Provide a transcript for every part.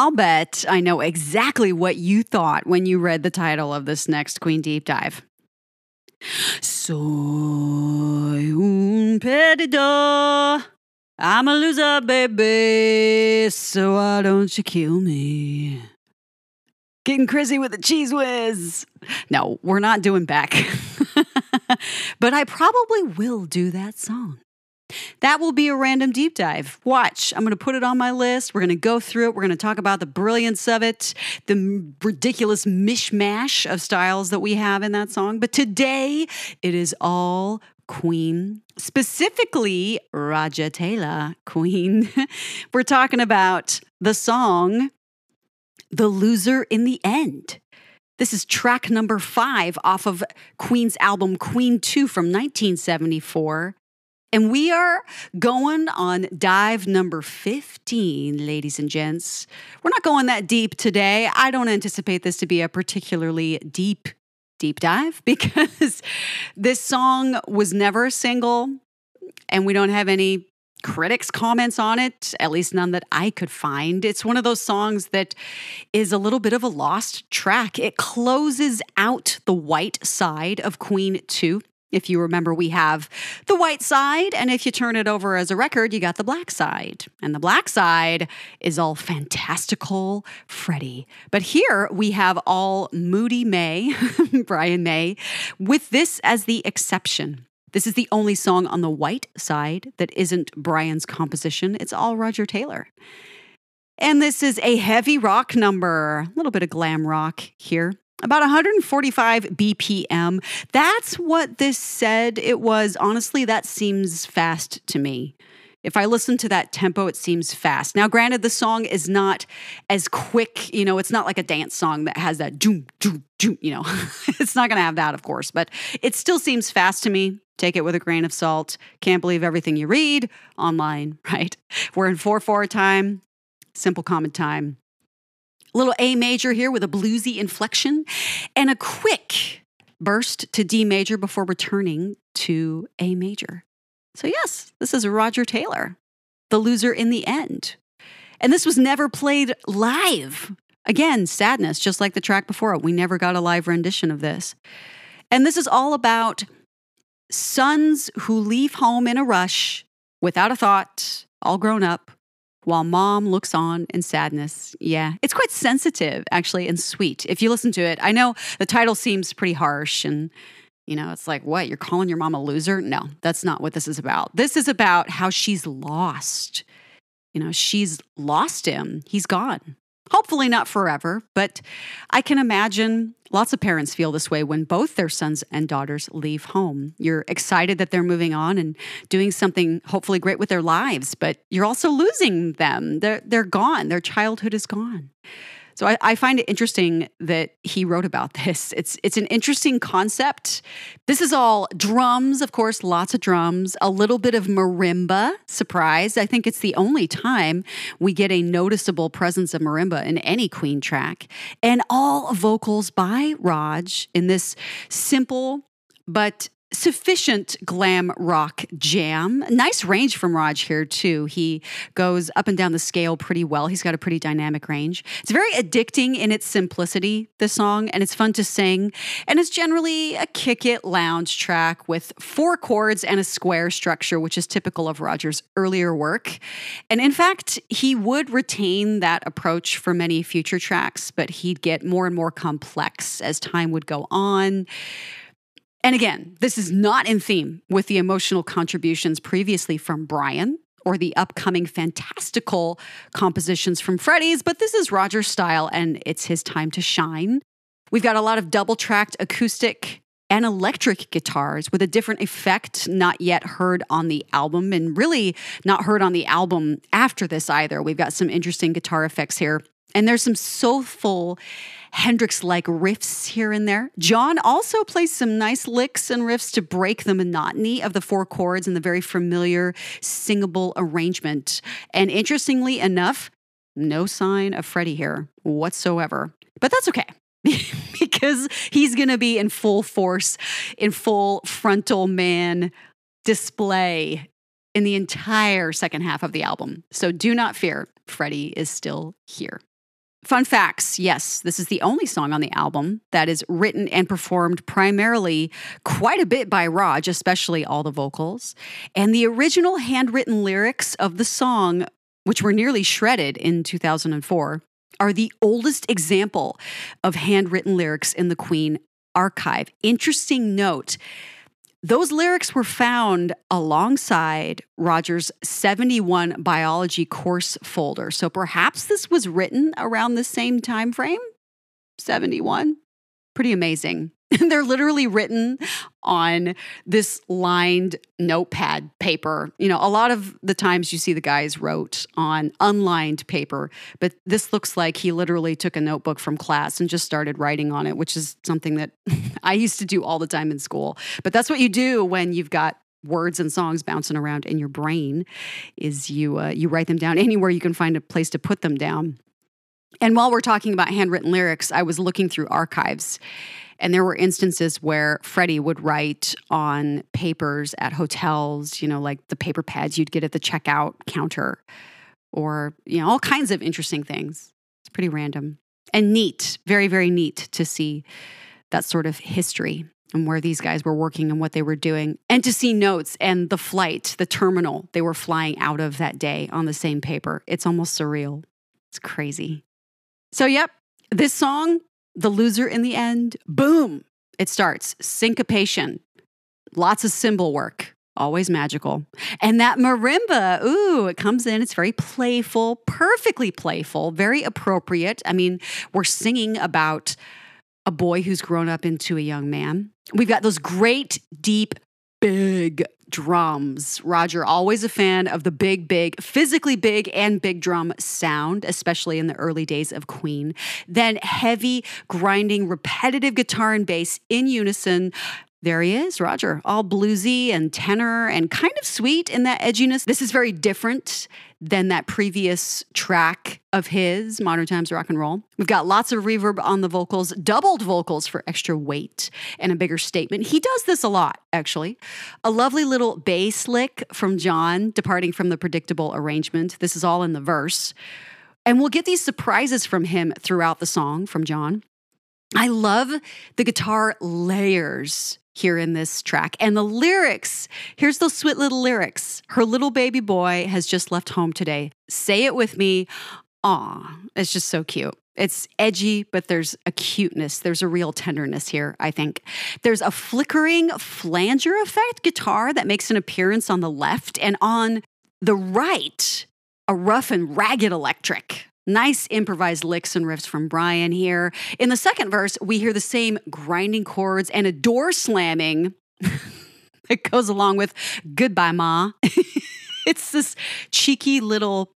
I'll bet I know exactly what you thought when you read the title of this next Queen Deep Dive. Soy un. I'm a loser, baby. So why don't you kill me? Getting crazy with the cheese whiz. No, we're not doing Beck. but I probably will do that song. That will be a random deep dive. Watch, I'm going to put it on my list. We're going to go through it. We're going to talk about the brilliance of it, the ridiculous mishmash of styles that we have in that song. But today, it is all Queen, specifically Roger Taylor, Queen. We're talking about the song The Loser in the End. This is track number five off of Queen's album Queen 2 from 1974. And we are going on dive number 15, ladies and gents. We're not going that deep today. I don't anticipate this to be a particularly deep, deep dive because this song was never a single and we don't have any critics' comments on it, at least none that I could find. It's one of those songs that is a little bit of a lost track. It closes out the white side of Queen 2. If you remember, we have the white side, and if you turn it over as a record, you got the black side. And the black side is all fantastical Freddie. But here we have all Moody May, Brian May, with this as the exception. This is the only song on the white side that isn't Brian's composition. It's all Roger Taylor. And this is a heavy rock number, a little bit of glam rock here about 145 BPM. That's what this said it was. Honestly, that seems fast to me. If I listen to that tempo, it seems fast. Now, granted, the song is not as quick, you know, it's not like a dance song that has that doom, doom, doom, you know, it's not going to have that, of course, but it still seems fast to me. Take it with a grain of salt. Can't believe everything you read online, right? We're in 4 4 time, simple common time. Little A major here with a bluesy inflection and a quick burst to D major before returning to A major. So, yes, this is Roger Taylor, the loser in the end. And this was never played live. Again, sadness, just like the track before it. We never got a live rendition of this. And this is all about sons who leave home in a rush without a thought, all grown up, while mom looks on in sadness. Yeah, it's quite sensitive, actually, and sweet. If you listen to it, I know the title seems pretty harsh and you know, it's like, what? You're calling your mom a loser? No, that's not what this is about. This is about how she's lost. You know, she's lost him. He's gone. Hopefully not forever, but I can imagine lots of parents feel this way when both their sons and daughters leave home. You're excited that they're moving on and doing something hopefully great with their lives, but you're also losing them. They're, they're gone. Their childhood is gone. So I, I, find it interesting that he wrote about this. It's it's an interesting concept. This is all drums, of course, lots of drums, a little bit of marimba. Surprise! I think it's the only time we get a noticeable presence of marimba in any Queen track, and all vocals by Rog in this simple but sufficient glam rock jam. Nice range from Rog here, too. He goes up and down the scale pretty well. He's got a pretty dynamic range. It's very addicting in its simplicity, the song, and it's fun to sing. And it's generally a kick it lounge track with four chords and a square structure, which is typical of Roger's earlier work. And in fact, he would retain that approach for many future tracks, but he'd get more and more complex as time would go on. And again, this is not in theme with the emotional contributions previously from Brian or the upcoming fantastical compositions from Freddie's, but this is Roger's style and it's his time to shine. We've got a lot of double tracked acoustic and electric guitars with a different effect not yet heard on the album and really not heard on the album after this either. We've got some interesting guitar effects here. And there's some soulful Hendrix like riffs here and there. John also plays some nice licks and riffs to break the monotony of the four chords and the very familiar singable arrangement. And interestingly enough, no sign of Freddie here whatsoever. But that's okay. because he's going to be in full force, in full frontal man display in the entire second half of the album. So do not fear, Freddie is still here. Fun facts yes, this is the only song on the album that is written and performed primarily quite a bit by Rog, especially all the vocals. And the original handwritten lyrics of the song, which were nearly shredded in 2004, are the oldest example of handwritten lyrics in the Queen archive. Interesting note those lyrics were found alongside Roger's 71 biology course folder. So perhaps this was written around the same time frame. 71. Pretty amazing. And they're literally written on this lined notepad paper. You know, a lot of the times you see the guys wrote on unlined paper, but this looks like he literally took a notebook from class and just started writing on it, which is something that I used to do all the time in school. But that's what you do when you've got words and songs bouncing around in your brain is you uh, you write them down anywhere you can find a place to put them down. And while we're talking about handwritten lyrics, I was looking through archives and there were instances where Freddie would write on papers at hotels, you know, like the paper pads you'd get at the checkout counter, or, you know, all kinds of interesting things. It's pretty random and neat, very, very neat to see that sort of history and where these guys were working and what they were doing, and to see notes and the flight, the terminal they were flying out of that day on the same paper. It's almost surreal. It's crazy. So, yep, this song the loser in the end, boom, it starts. Syncopation, lots of cymbal work, always magical. And that marimba, ooh, it comes in. It's very playful, perfectly playful, very appropriate. I mean, we're singing about a boy who's grown up into a young man. We've got those great, deep, big drums. Roger, always a fan of the big, big, physically big and big drum sound, especially in the early days of Queen. Then heavy, grinding, repetitive guitar and bass in unison. There he is, Roger, all bluesy and tenor and kind of sweet in that edginess. This is very different than that previous track of his, Modern Times Rock and Roll. We've got lots of reverb on the vocals, doubled vocals for extra weight and a bigger statement. He does this a lot, actually. A lovely little bass lick from John, departing from the predictable arrangement. This is all in the verse. And we'll get these surprises from him throughout the song from John. I love the guitar layers here in this track. And the lyrics here's those sweet little lyrics. Her little baby boy has just left home today. Say it with me. Aw, it's just so cute. It's edgy, but there's a cuteness. There's a real tenderness here, I think. There's a flickering flanger effect guitar that makes an appearance on the left, and on the right, a rough and ragged electric. Nice improvised licks and riffs from Brian here. In the second verse, we hear the same grinding chords and a door slamming that goes along with Goodbye, Ma. it's this cheeky little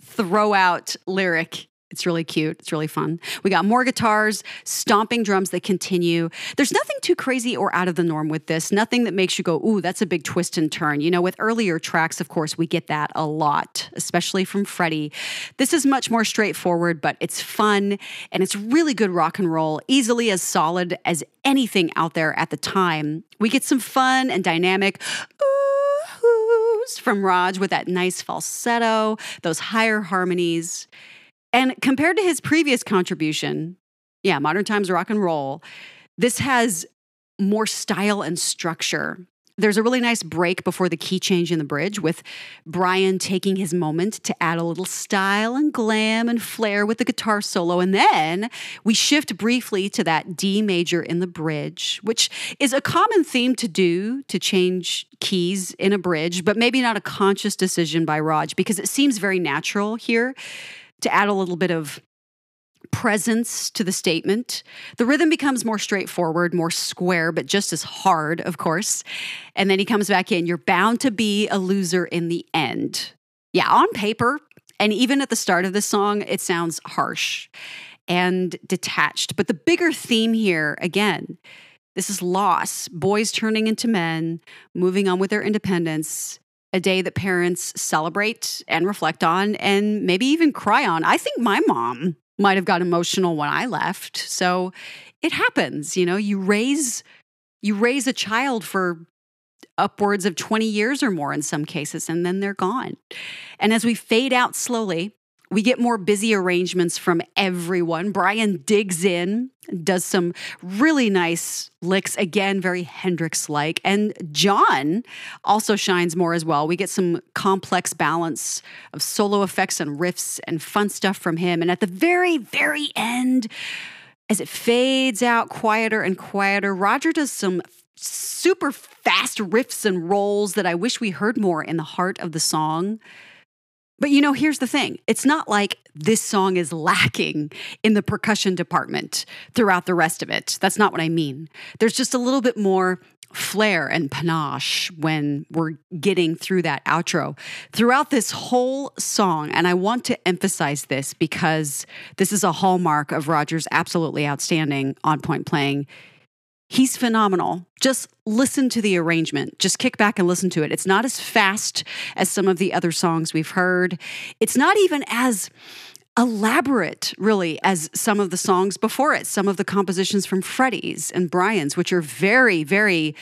throw out lyric it's really cute. It's really fun. We got more guitars, stomping drums that continue. There's nothing too crazy or out of the norm with this. Nothing that makes you go, ooh, that's a big twist and turn. You know, with earlier tracks, of course, we get that a lot, especially from Freddie. This is much more straightforward, but it's fun and it's really good rock and roll, easily as solid as anything out there at the time. We get some fun and dynamic. Ooh, from Rog with that nice falsetto, those higher harmonies. And compared to his previous contribution, yeah, Modern Times Rock and Roll, this has more style and structure. There's a really nice break before the key change in the bridge with Brian taking his moment to add a little style and glam and flair with the guitar solo. And then we shift briefly to that D major in the bridge, which is a common theme to do to change keys in a bridge, but maybe not a conscious decision by Rog because it seems very natural here to add a little bit of presence to the statement. The rhythm becomes more straightforward, more square, but just as hard, of course. And then he comes back in. You're bound to be a loser in the end. Yeah, on paper, and even at the start of the song, it sounds harsh and detached. But the bigger theme here, again, this is loss, boys turning into men, moving on with their independence, a day that parents celebrate and reflect on and maybe even cry on. I think my mom might have got emotional when I left. So it happens, you know, you raise you raise a child for upwards of 20 years or more in some cases and then they're gone. And as we fade out slowly, We get more busy arrangements from everyone. Brian digs in, does some really nice licks, again, very Hendrix like. And John also shines more as well. We get some complex balance of solo effects and riffs and fun stuff from him. And at the very, very end, as it fades out quieter and quieter, Roger does some super fast riffs and rolls that I wish we heard more in the heart of the song. But you know, here's the thing it's not like this song is lacking in the percussion department throughout the rest of it. That's not what I mean. There's just a little bit more flair and panache when we're getting through that outro throughout this whole song. And I want to emphasize this because this is a hallmark of Roger's absolutely outstanding on point playing. He's phenomenal. Just listen to the arrangement. Just kick back and listen to it. It's not as fast as some of the other songs we've heard. It's not even as elaborate, really, as some of the songs before it, some of the compositions from Freddie's and Brian's, which are very, very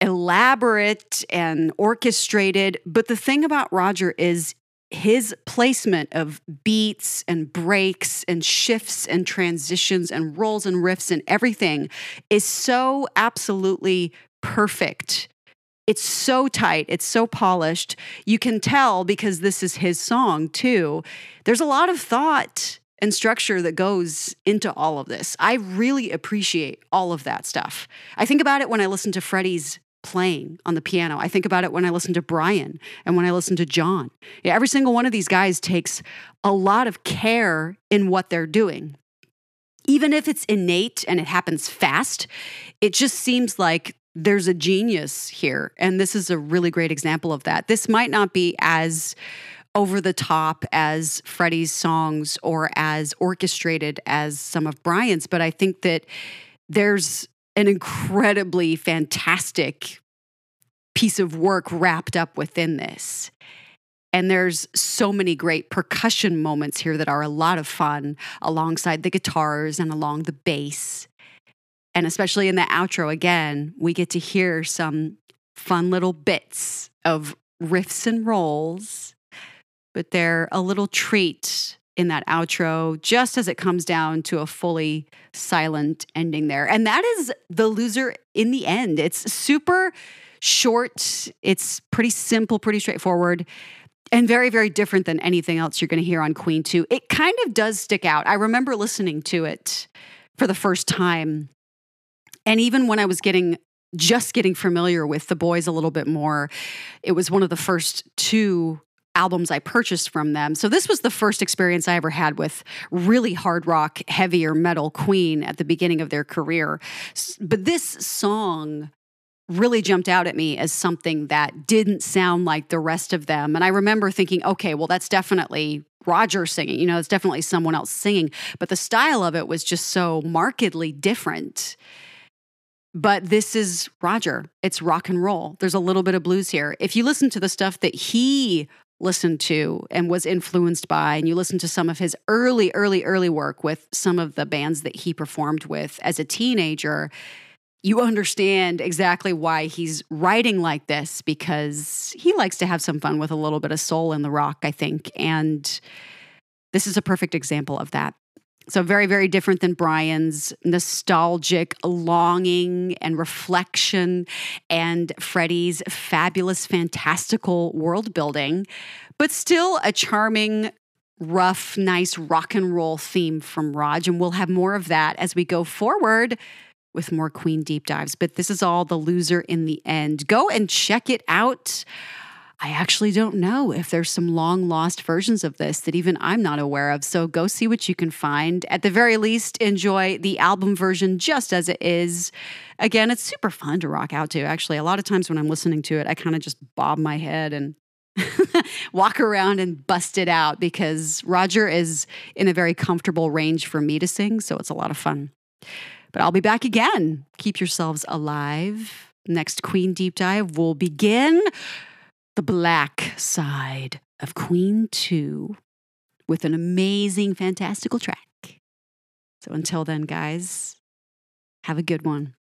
elaborate and orchestrated. But the thing about Roger is his placement of beats and breaks and shifts and transitions and rolls and riffs and everything is so absolutely perfect. It's so tight, it's so polished. You can tell because this is his song too. There's a lot of thought and structure that goes into all of this. I really appreciate all of that stuff. I think about it when I listen to Freddie's playing on the piano. I think about it when I listen to Brian and when I listen to John. Yeah, every single one of these guys takes a lot of care in what they're doing. Even if it's innate and it happens fast, it just seems like there's a genius here. And this is a really great example of that. This might not be as over the top as Freddie's songs or as orchestrated as some of Brian's, but I think that there's an incredibly fantastic piece of work wrapped up within this. And there's so many great percussion moments here that are a lot of fun alongside the guitars and along the bass. And especially in the outro, again, we get to hear some fun little bits of riffs and rolls, but they're a little treat in that outro just as it comes down to a fully silent ending there. And that is the loser in the end. It's super short, it's pretty simple, pretty straightforward. And very, very different than anything else you're going to hear on Queen 2. It kind of does stick out. I remember listening to it for the first time. And even when I was getting just getting familiar with the boys a little bit more, it was one of the first two albums I purchased from them. So this was the first experience I ever had with really hard rock, heavier metal Queen at the beginning of their career. But this song really jumped out at me as something that didn't sound like the rest of them. And I remember thinking, okay, well, that's definitely Roger singing. You know, it's definitely someone else singing. But the style of it was just so markedly different. But this is Roger. It's rock and roll. There's a little bit of blues here. If you listen to the stuff that he listened to and was influenced by, and you listen to some of his early, early, early work with some of the bands that he performed with as a teenager, you understand exactly why he's writing like this because he likes to have some fun with a little bit of soul in the rock, I think. And this is a perfect example of that. So, very, very different than Brian's nostalgic longing and reflection and Freddie's fabulous, fantastical world building, but still a charming, rough, nice rock and roll theme from Rog. And we'll have more of that as we go forward with more Queen deep dives. But this is all the loser in the end. Go and check it out. I actually don't know if there's some long lost versions of this that even I'm not aware of. So go see what you can find. At the very least, enjoy the album version just as it is. Again, it's super fun to rock out to. Actually, a lot of times when I'm listening to it, I kind of just bob my head and walk around and bust it out because Roger is in a very comfortable range for me to sing. So it's a lot of fun. But I'll be back again. Keep yourselves alive. Next Queen Deep Dive will begin the black side of Queen 2 with an amazing, fantastical track. So until then, guys, have a good one.